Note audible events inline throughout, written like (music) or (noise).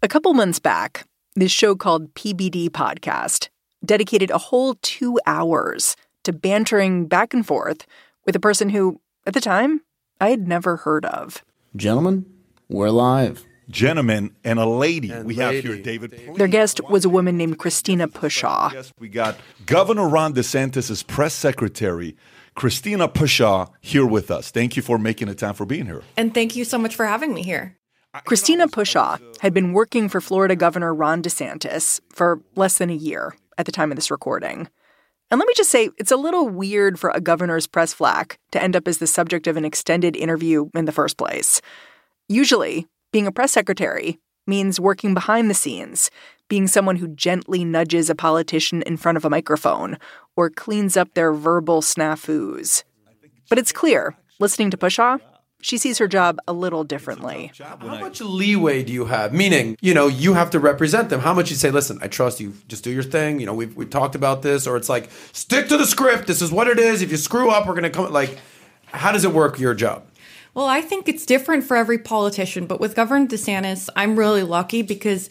A couple months back, this show called PBD Podcast dedicated a whole two hours to bantering back and forth with a person who, at the time, I had never heard of. Gentlemen, we're live. Gentlemen and a lady. And we lady. have here David. Their guest was a woman named Christina Pushaw. Yes, we got Governor Ron DeSantis' press secretary, Christina Pushaw, here with us. Thank you for making the time for being here. And thank you so much for having me here. Christina Pushaw had been working for Florida Governor Ron DeSantis for less than a year at the time of this recording. And let me just say, it's a little weird for a governor's press flack to end up as the subject of an extended interview in the first place. Usually, being a press secretary means working behind the scenes, being someone who gently nudges a politician in front of a microphone or cleans up their verbal snafus. But it's clear, listening to Pushaw, she sees her job a little differently. How much leeway do you have? Meaning, you know, you have to represent them. How much you say, listen, I trust you, just do your thing. You know, we've, we've talked about this. Or it's like, stick to the script. This is what it is. If you screw up, we're going to come. Like, how does it work your job? Well, I think it's different for every politician, but with Governor DeSantis, I'm really lucky because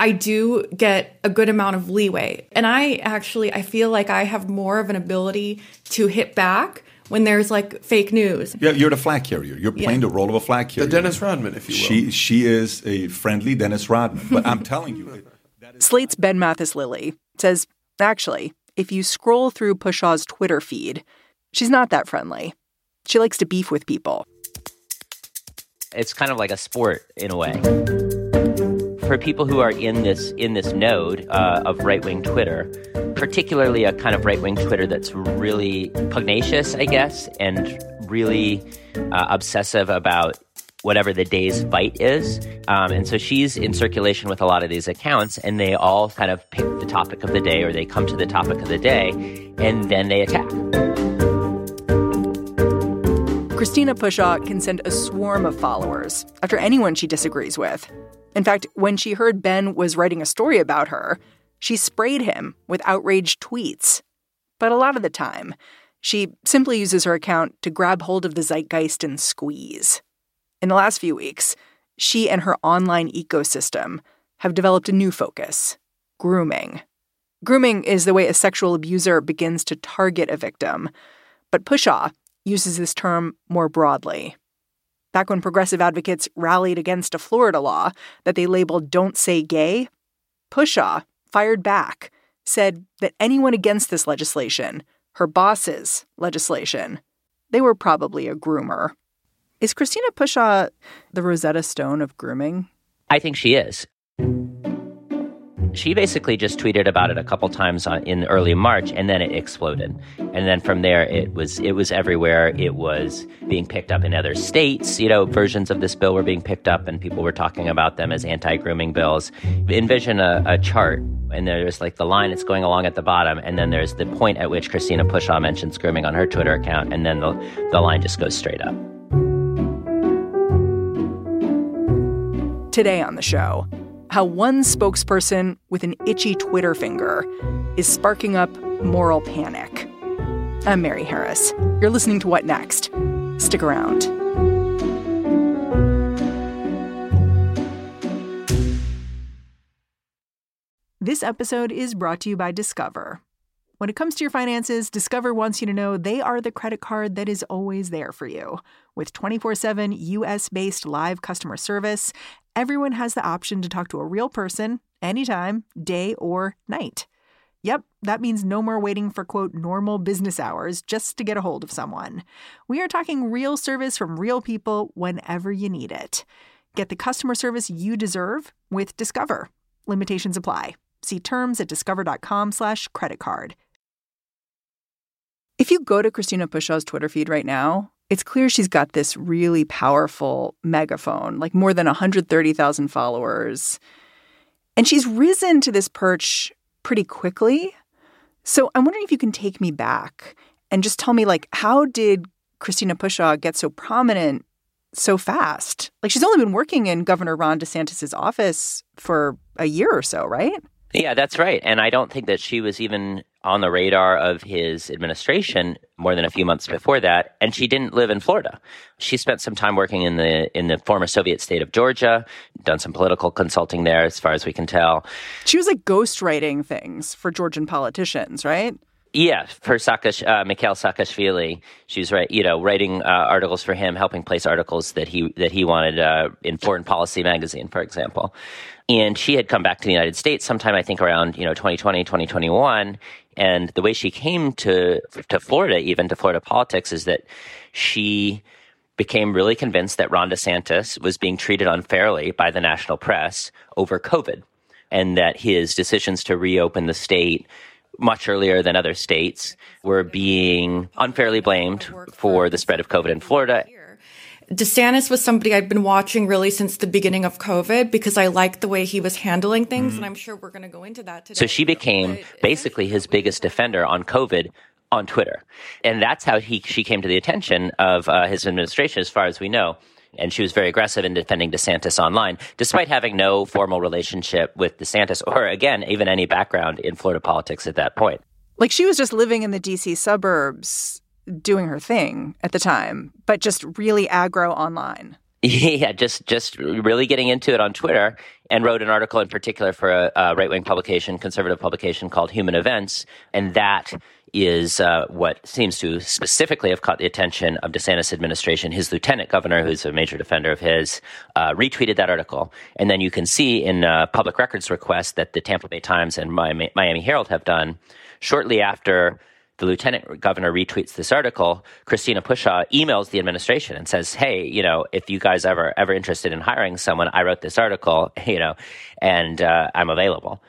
I do get a good amount of leeway. And I actually I feel like I have more of an ability to hit back when there's like fake news. Yeah, you're the flag carrier. You're playing Yeah. the role of a flag carrier. The carrier. Dennis Rodman, if you will. She she is a friendly Dennis Rodman. But I'm telling you, (laughs) Slate's Ben Mathis Lilley says, actually, if you scroll through Pushaw's Twitter feed, she's not that friendly. She likes to beef with people. it's kind of like a sport in a way. For people who are in this in this node uh, of right wing Twitter, particularly a kind of right wing Twitter that's really pugnacious, I guess, and really uh, obsessive about whatever the day's fight is. Um, and so she's in circulation with a lot of these accounts, and they all kind of pick the topic of the day, or they come to the topic of the day, and then they attack. Christina Pushaw can send a swarm of followers after anyone she disagrees with. In fact, when she heard Ben was writing a story about her, she sprayed him with outraged tweets. But a lot of the time, she simply uses her account to grab hold of the zeitgeist and squeeze. In the last few weeks, she and her online ecosystem have developed a new focus grooming. Grooming is the way a sexual abuser begins to target a victim, but Pushaw uses this term more broadly. Back when progressive advocates rallied against a Florida law that they labeled Don't Say Gay, Pushaw fired back, said that anyone against this legislation, her boss's legislation, they were probably a groomer. Is Christina Pushaw the Rosetta Stone of grooming? I think she is. She basically just tweeted about it a couple times on, in early March, and then it exploded. And then from there, it was it was everywhere. It was being picked up in other states. You know, versions of this bill were being picked up, and people were talking about them as anti-grooming bills. Envision a, a chart, and there's like the line that's going along at the bottom, and then there's the point at which Christina Pushaw mentions grooming on her Twitter account, and then the the line just goes straight up. Today on the show, how one spokesperson with an itchy Twitter finger is sparking up moral panic. I'm Mary Harris. You're listening to What Next? Stick around. This episode is brought to you by Discover. When it comes to your finances, Discover wants you to know they are the credit card that is always there for you. With 24 7 US based live customer service, everyone has the option to talk to a real person anytime, day or night. Yep, that means no more waiting for quote normal business hours just to get a hold of someone. We are talking real service from real people whenever you need it. Get the customer service you deserve with Discover. Limitations apply. See terms at discover.com/slash credit card. If you go to Christina Pushaw's Twitter feed right now, it's clear she's got this really powerful megaphone, like more than 130,000 followers. And she's risen to this perch pretty quickly. So I'm wondering if you can take me back and just tell me, like, how did Christina Pushaw get so prominent so fast? Like, she's only been working in Governor Ron DeSantis's office for a year or so, right? Yeah, that's right. And I don't think that she was even on the radar of his administration more than a few months before that. And she didn't live in Florida. She spent some time working in the in the former Soviet state of Georgia, done some political consulting there, as far as we can tell. She was like ghostwriting things for Georgian politicians, right? Yeah, for Sakash, uh, Mikhail Saakashvili, she was right, you know, writing uh, articles for him, helping place articles that he that he wanted uh, in Foreign Policy magazine, for example. And she had come back to the United States sometime, I think, around you know 2020, 2021. And the way she came to to Florida, even to Florida politics, is that she became really convinced that Ron DeSantis was being treated unfairly by the national press over COVID, and that his decisions to reopen the state much earlier than other states were being unfairly blamed for the spread of COVID in Florida. DeSantis was somebody I'd been watching really since the beginning of COVID because I liked the way he was handling things. Mm-hmm. And I'm sure we're going to go into that today. So she became basically his biggest defender on COVID on Twitter. And that's how he, she came to the attention of uh, his administration, as far as we know. And she was very aggressive in defending DeSantis online, despite having no formal relationship with DeSantis or, again, even any background in Florida politics at that point. Like she was just living in the DC suburbs doing her thing at the time, but just really aggro online. (laughs) Yeah, just just really getting into it on Twitter, and wrote an article in particular for a, a right wing publication, conservative publication called Human Events, and that is uh, what seems to specifically have caught the attention of DeSantis administration. His lieutenant governor, who's a major defender of his, uh, retweeted that article, and then you can see in uh, public records request that the Tampa Bay Times and Miami, Miami Herald have done shortly after the lieutenant governor retweets this article, Christina Pushaw emails the administration and says, "Hey, you know, if you guys ever ever interested in hiring someone, I wrote this article, (laughs) you know, and uh, I'm available."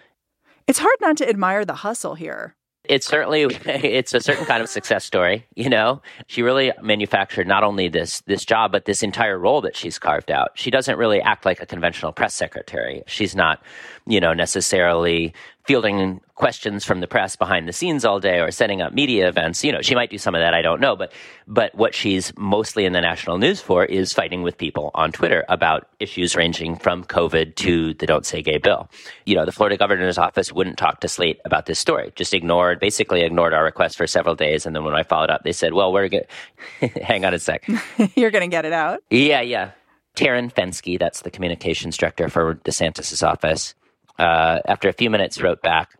It's hard not to admire the hustle here. It's certainly (laughs) it's a certain kind of success story, you know. She really manufactured not only this this job but this entire role that she's carved out. She doesn't really act like a conventional press secretary. She's not, you know, necessarily fielding questions from the press behind the scenes all day or setting up media events. You know, she might do some of that, I don't know, but but what she's mostly in the national news for is fighting with people on Twitter about issues ranging from COVID to the Don't Say Gay bill. You know, the Florida governor's office wouldn't talk to Slate about this story, just ignored, basically ignored our request for several days. And then when I followed up, they said, well, we're going (laughs) hang on a sec. (laughs) You're going to get it out? Yeah, yeah. Taryn Fenske, that's the communications director for DeSantis's office, uh, after a few minutes wrote back,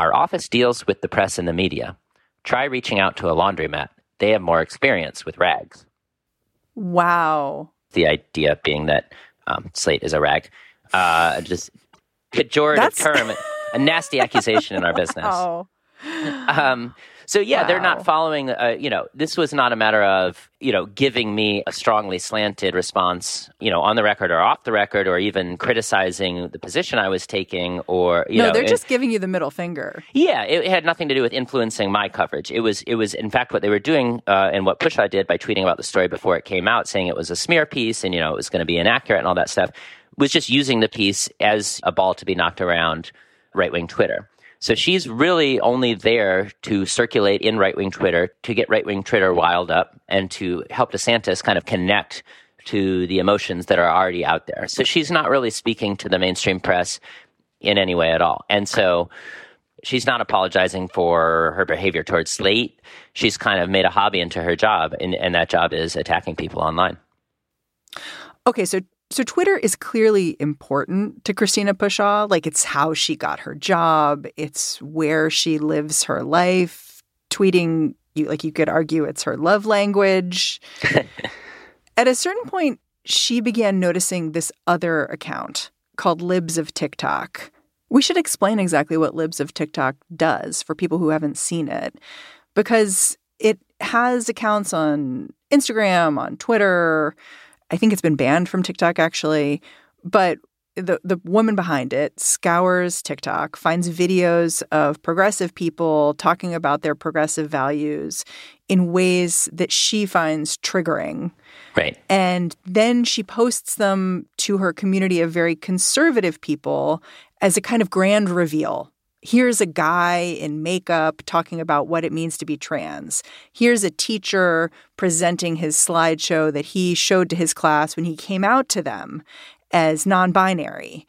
Our office deals with the press and the media. Try reaching out to a laundromat. They have more experience with rags. Wow. The idea being that um, Slate is a rag. Uh, just pejorative That's... term, (laughs) a nasty accusation in our business. Oh. Um, so yeah, wow. they're not following. Uh, you know, this was not a matter of you know giving me a strongly slanted response, you know, on the record or off the record, or even criticizing the position I was taking, or you no, know, they're just giving you the middle finger. Yeah, it, it, had nothing to do with influencing my coverage. It was it was in fact what they were doing, uh, and what Pushaw did by tweeting about the story before it came out, saying it was a smear piece, and you know it was going to be inaccurate and all that stuff, was just using the piece as a ball to be knocked around right wing Twitter. So she's really only there to circulate in right wing Twitter, to get right wing Twitter wild up, and to help DeSantis kind of connect to the emotions that are already out there. So she's not really speaking to the mainstream press in any way at all. And so she's not apologizing for her behavior towards Slate. She's kind of made a hobby into her job, and, and that job is attacking people online. Okay, so so Twitter is clearly important to Christina Pushaw. Like it's how she got her job. It's where she lives her life. Tweeting, you like you could argue it's her love language. (laughs) At a certain point, she began noticing this other account called Libs of TikTok. We should explain exactly what Libs of TikTok does for people who haven't seen it, because it has accounts on Instagram, on Twitter, I think it's been banned from TikTok actually, but the the woman behind it scours TikTok, finds videos of progressive people talking about their progressive values in ways that she finds triggering. Right. And then she posts them to her community of very conservative people as a kind of grand reveal. Here's a guy in makeup talking about what it means to be trans. Here's a teacher presenting his slideshow that he showed to his class when he came out to them as non binary.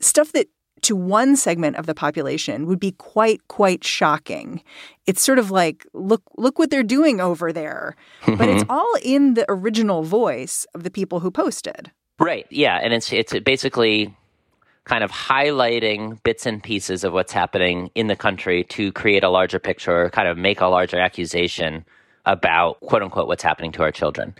Stuff that to one segment of the population would be quite quite shocking. It's sort of like look look what they're doing over there. but it's (laughs) all in the original voice of the people who posted. Right. Yeah, and it's it's basically kind of highlighting bits and pieces of what's happening in the country to create a larger picture, or kind of make a larger accusation about quote unquote what's happening to our children.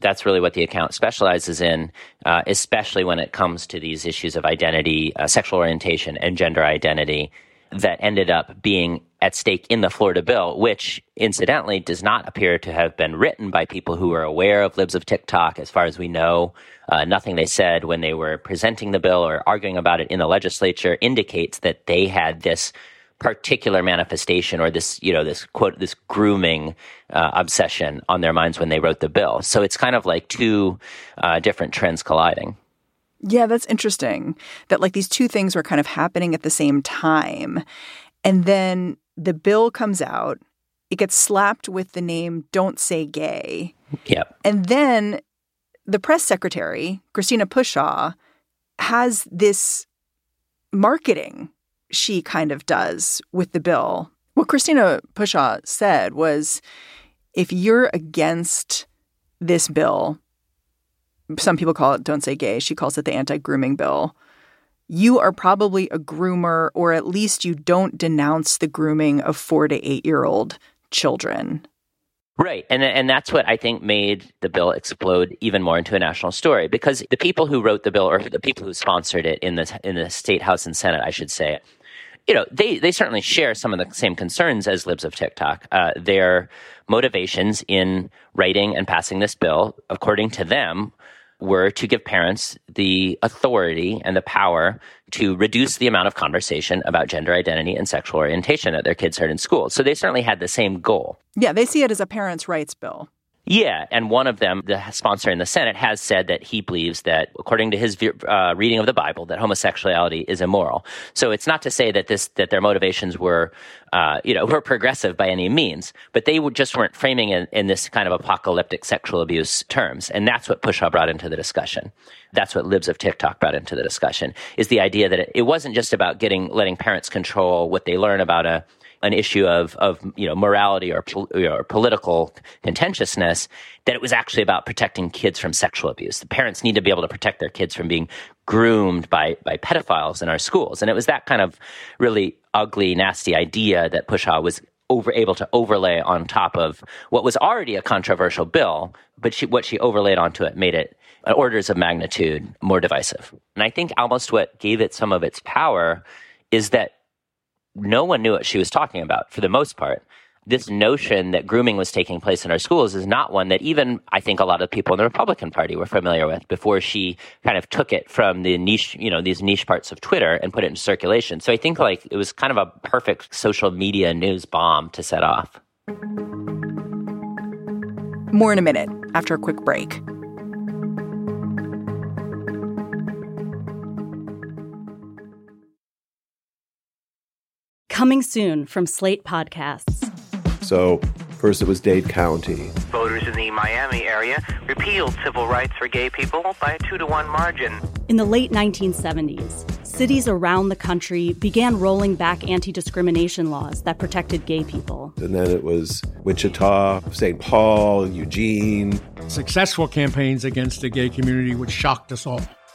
That's really what the account specializes in, uh, especially when it comes to these issues of identity, uh, sexual orientation, and gender identity that ended up being at stake in the Florida bill, which incidentally does not appear to have been written by people who are aware of libs of TikTok, as far as we know. Uh, nothing they said when they were presenting the bill or arguing about it in the legislature indicates that they had this particular manifestation or this, you know, this quote, this grooming uh, obsession on their minds when they wrote the bill. So it's kind of like two uh, different trends colliding. Yeah, that's interesting. That like these two things were kind of happening at the same time. And then the bill comes out, it gets slapped with the name Don't Say Gay. Yep. And then the press secretary, Christina Pushaw, has this marketing she kind of does with the bill. What Christina Pushaw said was if you're against this bill, some people call it Don't Say Gay, she calls it the anti grooming bill. You are probably a groomer, or at least you don't denounce the grooming of four to eight year old children. Right. And, and that's what I think made the bill explode even more into a national story because the people who wrote the bill or the people who sponsored it in the, in the state house and senate, I should say, you know, they, they certainly share some of the same concerns as libs of TikTok. Uh, their motivations in writing and passing this bill, according to them, were to give parents the authority and the power to reduce the amount of conversation about gender identity and sexual orientation that their kids heard in school. So they certainly had the same goal. Yeah, they see it as a parents' rights bill. Yeah, and one of them, the sponsor in the Senate, has said that he believes that, according to his uh, reading of the Bible, that homosexuality is immoral. So it's not to say that this that their motivations were, uh, you know, (laughs) were progressive by any means, but they just weren't framing it in this kind of apocalyptic sexual abuse terms, and that's what Pushaw brought into the discussion. That's what Libs of TikTok brought into the discussion is the idea that it, it wasn't just about getting letting parents control what they learn about a an issue of, of you know morality or, or political contentiousness that it was actually about protecting kids from sexual abuse. The parents need to be able to protect their kids from being groomed by by pedophiles in our schools, and it was that kind of really ugly, nasty idea that Pushaw was over able to overlay on top of what was already a controversial bill, but she, what she overlaid onto it made it orders of magnitude more divisive. And I think almost what gave it some of its power is that no one knew what she was talking about for the most part. This notion that grooming was taking place in our schools is not one that even I think a lot of people in the Republican Party were familiar with before she kind of took it from the niche, you know, these niche parts of Twitter and put it into circulation. So I think like it was kind of a perfect social media news bomb to set off. More in a minute after a quick break. Coming soon from Slate Podcasts. So, first it was Dade County. Voters in the Miami area repealed civil rights for gay people by a two to one margin. In the late 1970s, cities around the country began rolling back anti discrimination laws that protected gay people. And then it was Wichita, St. Paul, Eugene. Successful campaigns against the gay community, which shocked us all.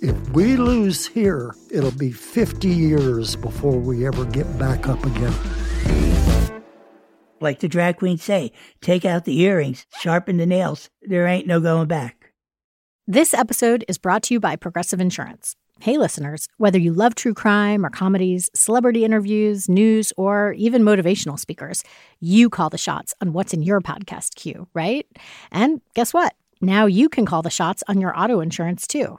If we lose here, it'll be 50 years before we ever get back up again. Like the drag queens say, take out the earrings, sharpen the nails. There ain't no going back. This episode is brought to you by Progressive Insurance. Hey, listeners, whether you love true crime or comedies, celebrity interviews, news, or even motivational speakers, you call the shots on what's in your podcast queue, right? And guess what? Now you can call the shots on your auto insurance too.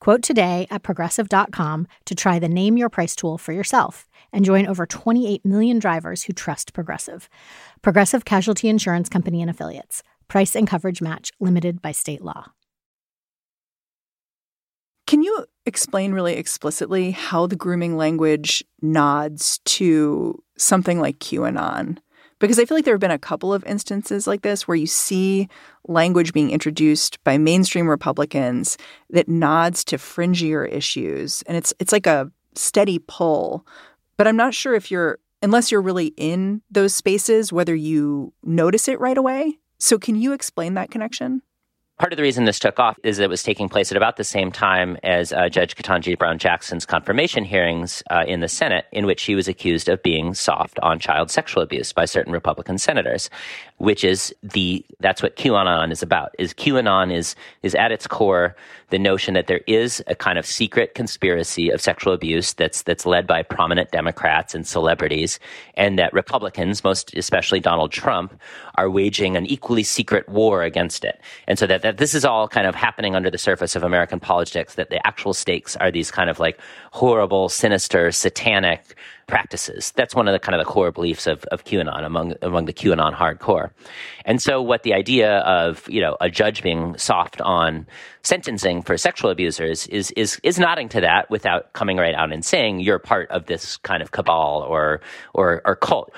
Quote today at progressive.com to try the Name Your Price tool for yourself and join over 28 million drivers who trust Progressive. Progressive Casualty Insurance Company and Affiliates. Price and coverage match limited by state law. Can you explain really explicitly how the grooming language nods to something like QAnon? Because I feel like there have been a couple of instances like this where you see language being introduced by mainstream Republicans that nods to fringier issues. And it's it's like a steady pull. But I'm not sure if you're unless you're really in those spaces, whether you notice it right away. So can you explain that connection? Part of the reason this took off is it was taking place at about the same time as uh, Judge Ketanji Brown Jackson's confirmation hearings uh, in the Senate, in which she was accused of being soft on child sexual abuse by certain Republican senators, which is the that's what QAnon is about. Is QAnon is is at its core the notion that there is a kind of secret conspiracy of sexual abuse that's that's led by prominent Democrats and celebrities, and that Republicans, most especially Donald Trump, are waging an equally secret war against it, and so that that this is all kind of happening under the surface of American politics, that the actual stakes are these kind of like horrible, sinister, satanic practices. That's one of the kind of the core beliefs of, of QAnon among among the QAnon hardcore. And so what the idea of, you know, a judge being soft on sentencing for sexual abusers is is is nodding to that without coming right out and saying you're part of this kind of cabal or or, or cult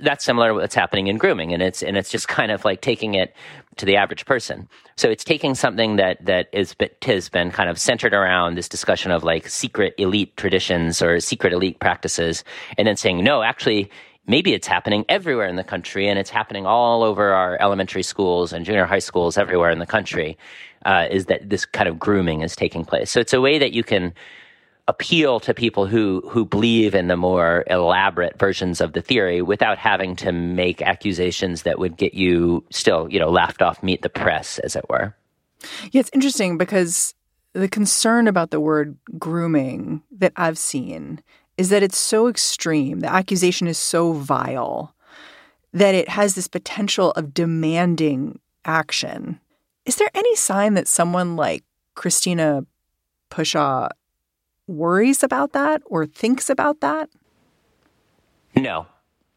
that's similar to what's happening in grooming and it's and it's just kind of like taking it to the average person. So it's taking something that that is has been kind of centered around this discussion of like secret elite traditions or secret elite practices and then saying no actually maybe it's happening everywhere in the country and it's happening all over our elementary schools and junior high schools everywhere in the country uh, is that this kind of grooming is taking place. So it's a way that you can appeal to people who who believe in the more elaborate versions of the theory without having to make accusations that would get you still you know laughed off meet the press as it were. Yeah it's interesting because the concern about the word grooming that i've seen is that it's so extreme the accusation is so vile that it has this potential of demanding action. Is there any sign that someone like christina pushaw worries about that or thinks about that? No,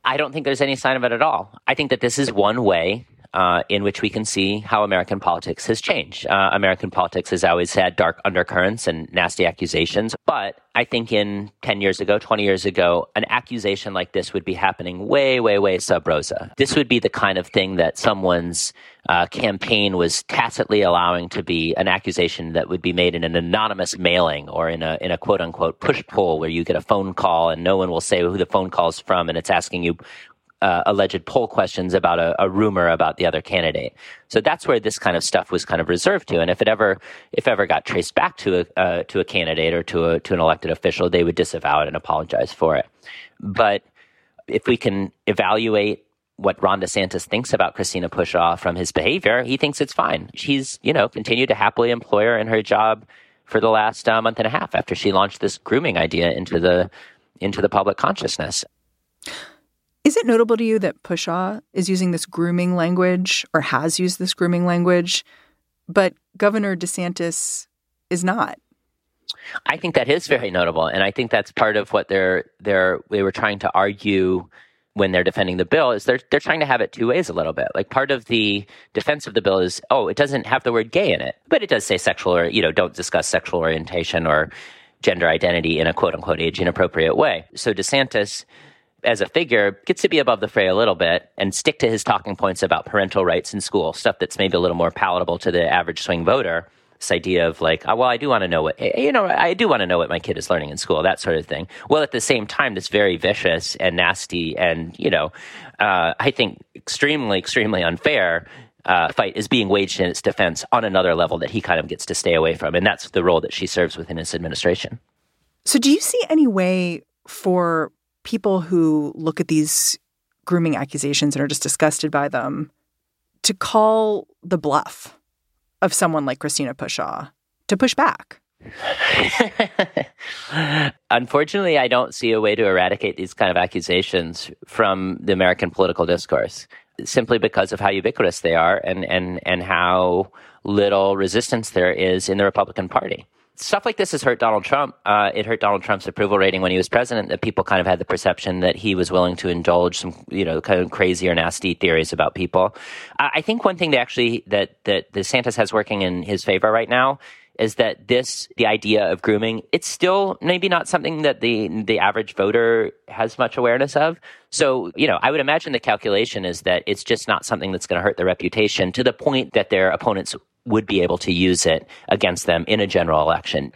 I don't think there's any sign of it at all. I think that this is one way uh, in which we can see how American politics has changed. Uh, American politics has always had dark undercurrents and nasty accusations, but I think in 10 years ago, 20 years ago, an accusation like this would be happening way, way, way sub rosa. This would be the kind of thing that someone's uh, campaign was tacitly allowing to be an accusation that would be made in an anonymous mailing or in a, in a quote unquote push poll where you get a phone call and no one will say who the phone call is from and it's asking you uh, alleged poll questions about a, a, rumor about the other candidate. So that's where this kind of stuff was kind of reserved to. And if it ever, if ever got traced back to a uh, to a candidate or to a to an elected official, they would disavow it and apologize for it. But if we can evaluate what Ron DeSantis thinks about Christina Pushaw from his behavior, he thinks it's fine. She's, you know, continued to happily employ her in her job for the last uh, month and a half after she launched this grooming idea into the into the public consciousness. Is it notable to you that Pushaw is using this grooming language or has used this grooming language, but Governor DeSantis is not? I think that is very notable, and I think that's part of what they're they're they were trying to argue when they're defending the bill is they're they're trying to have it two ways a little bit. Like part of the defense of the bill is oh it doesn't have the word gay in it, but it does say sexual or you know don't discuss sexual orientation or gender identity in a quote unquote age inappropriate way. So DeSantis as a figure gets to be above the fray a little bit and stick to his talking points about parental rights in school, stuff that's maybe a little more palatable to the average swing voter this idea of like, oh, well, I do want to know what, eh, you know, I do want to know what my kid is learning in school, that sort of thing. Well, at the same time, this very vicious and nasty and, you know, uh, I think extremely, extremely unfair uh, fight is being waged in its defense on another level that he kind of gets to stay away from. And that's the role that she serves within his administration. So, do you see any way for people who look at these grooming accusations and are just disgusted by them to call the bluff? of someone like Christina Pushaw to push back? (laughs) Unfortunately, I don't see a way to eradicate these kind of accusations from the American political discourse simply because of how ubiquitous they are and, and, and how little resistance there is in the Republican Party stuff like this has hurt Donald Trump. Uh, it hurt Donald Trump's approval rating when he was president. That people kind of had the perception that he was willing to indulge some, you know, kind of crazy or nasty theories about people. I think one thing that actually that that DeSantis has working in his favor right now is that this the idea of grooming it's still maybe not something that the the average voter has much awareness of so you know i would imagine the calculation is that it's just not something that's going to hurt their reputation to the point that their opponents would be able to use it against them in a general election.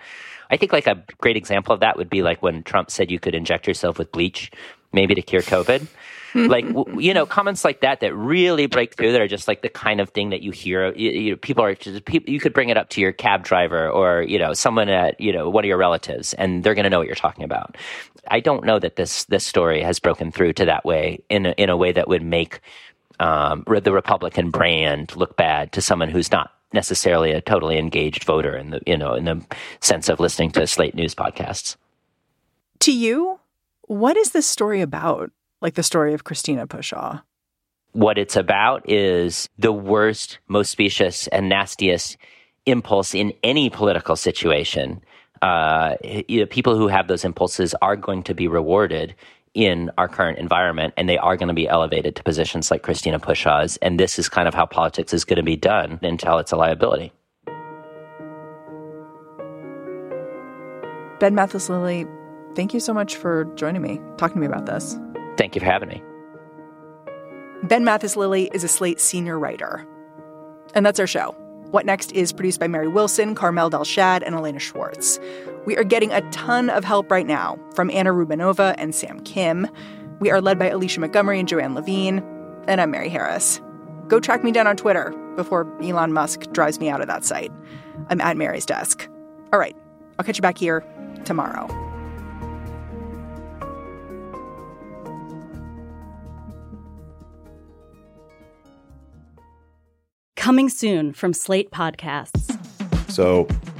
I think like a great example of that would be like when Trump said you could inject yourself with bleach, maybe to cure COVID. (laughs) like you know comments like that that really break through that are just like the kind of thing that you hear you, you, people are just people you could bring it up to your cab driver or you know someone at you know one of your relatives and they're going to know what you're talking about i don't know that this this story has broken through to that way in a, in a way that would make um, the republican brand look bad to someone who's not necessarily a totally engaged voter in the you know in the sense of listening to Slate News podcasts. To you, what is this story about? Like the story of Christina Pushaw. What it's about is the worst, most specious, and nastiest impulse in any political situation. Uh, you know, people who have those impulses are going to be rewarded in our current environment, and they are going to be elevated to positions like Christina Pushaw's. And this is kind of how politics is going to be done until it's a liability. Ben Mathis Lilley, thank you so much for joining me, talking to me about this. Thank you for having me. Ben Mathis Lilley is a Slate senior writer. And that's our show. What Next is produced by Mary Wilson, Carmel Delshad, and Elena Schwartz. We are getting a ton of help right now from Anna Rubinova and Sam Kim. We are led by Alicia Montgomery and Joanne Levine. And I'm Mary Harris. Go track me down on Twitter before Elon Musk drives me out of that site. I'm at Mary's desk. All right, I'll catch you back here tomorrow. Coming soon from Slate Podcasts. So,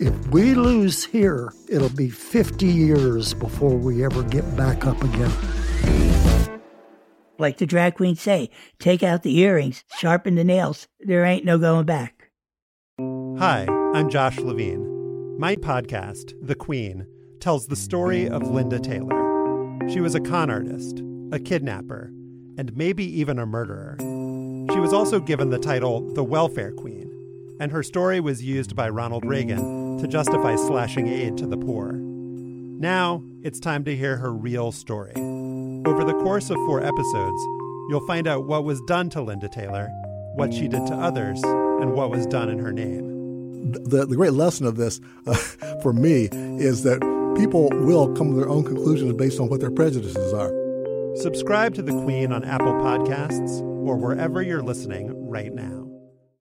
If we lose here, it'll be 50 years before we ever get back up again. Like the drag queens say, take out the earrings, sharpen the nails. There ain't no going back. Hi, I'm Josh Levin. My podcast, The Queen, tells the story of Linda Taylor. She was a con artist, a kidnapper, and maybe even a murderer. She was also given the title the Welfare Queen, and her story was used by Ronald Reagan to justify slashing aid to the poor. Now, it's time to hear her real story. Over the course of four episodes, you'll find out what was done to Linda Taylor, what she did to others, and what was done in her name. The, the great lesson of this uh, (laughs) for me is that people will come to their own conclusions based on what their prejudices are. Subscribe to The Queen on Apple Podcasts or wherever you're listening right now.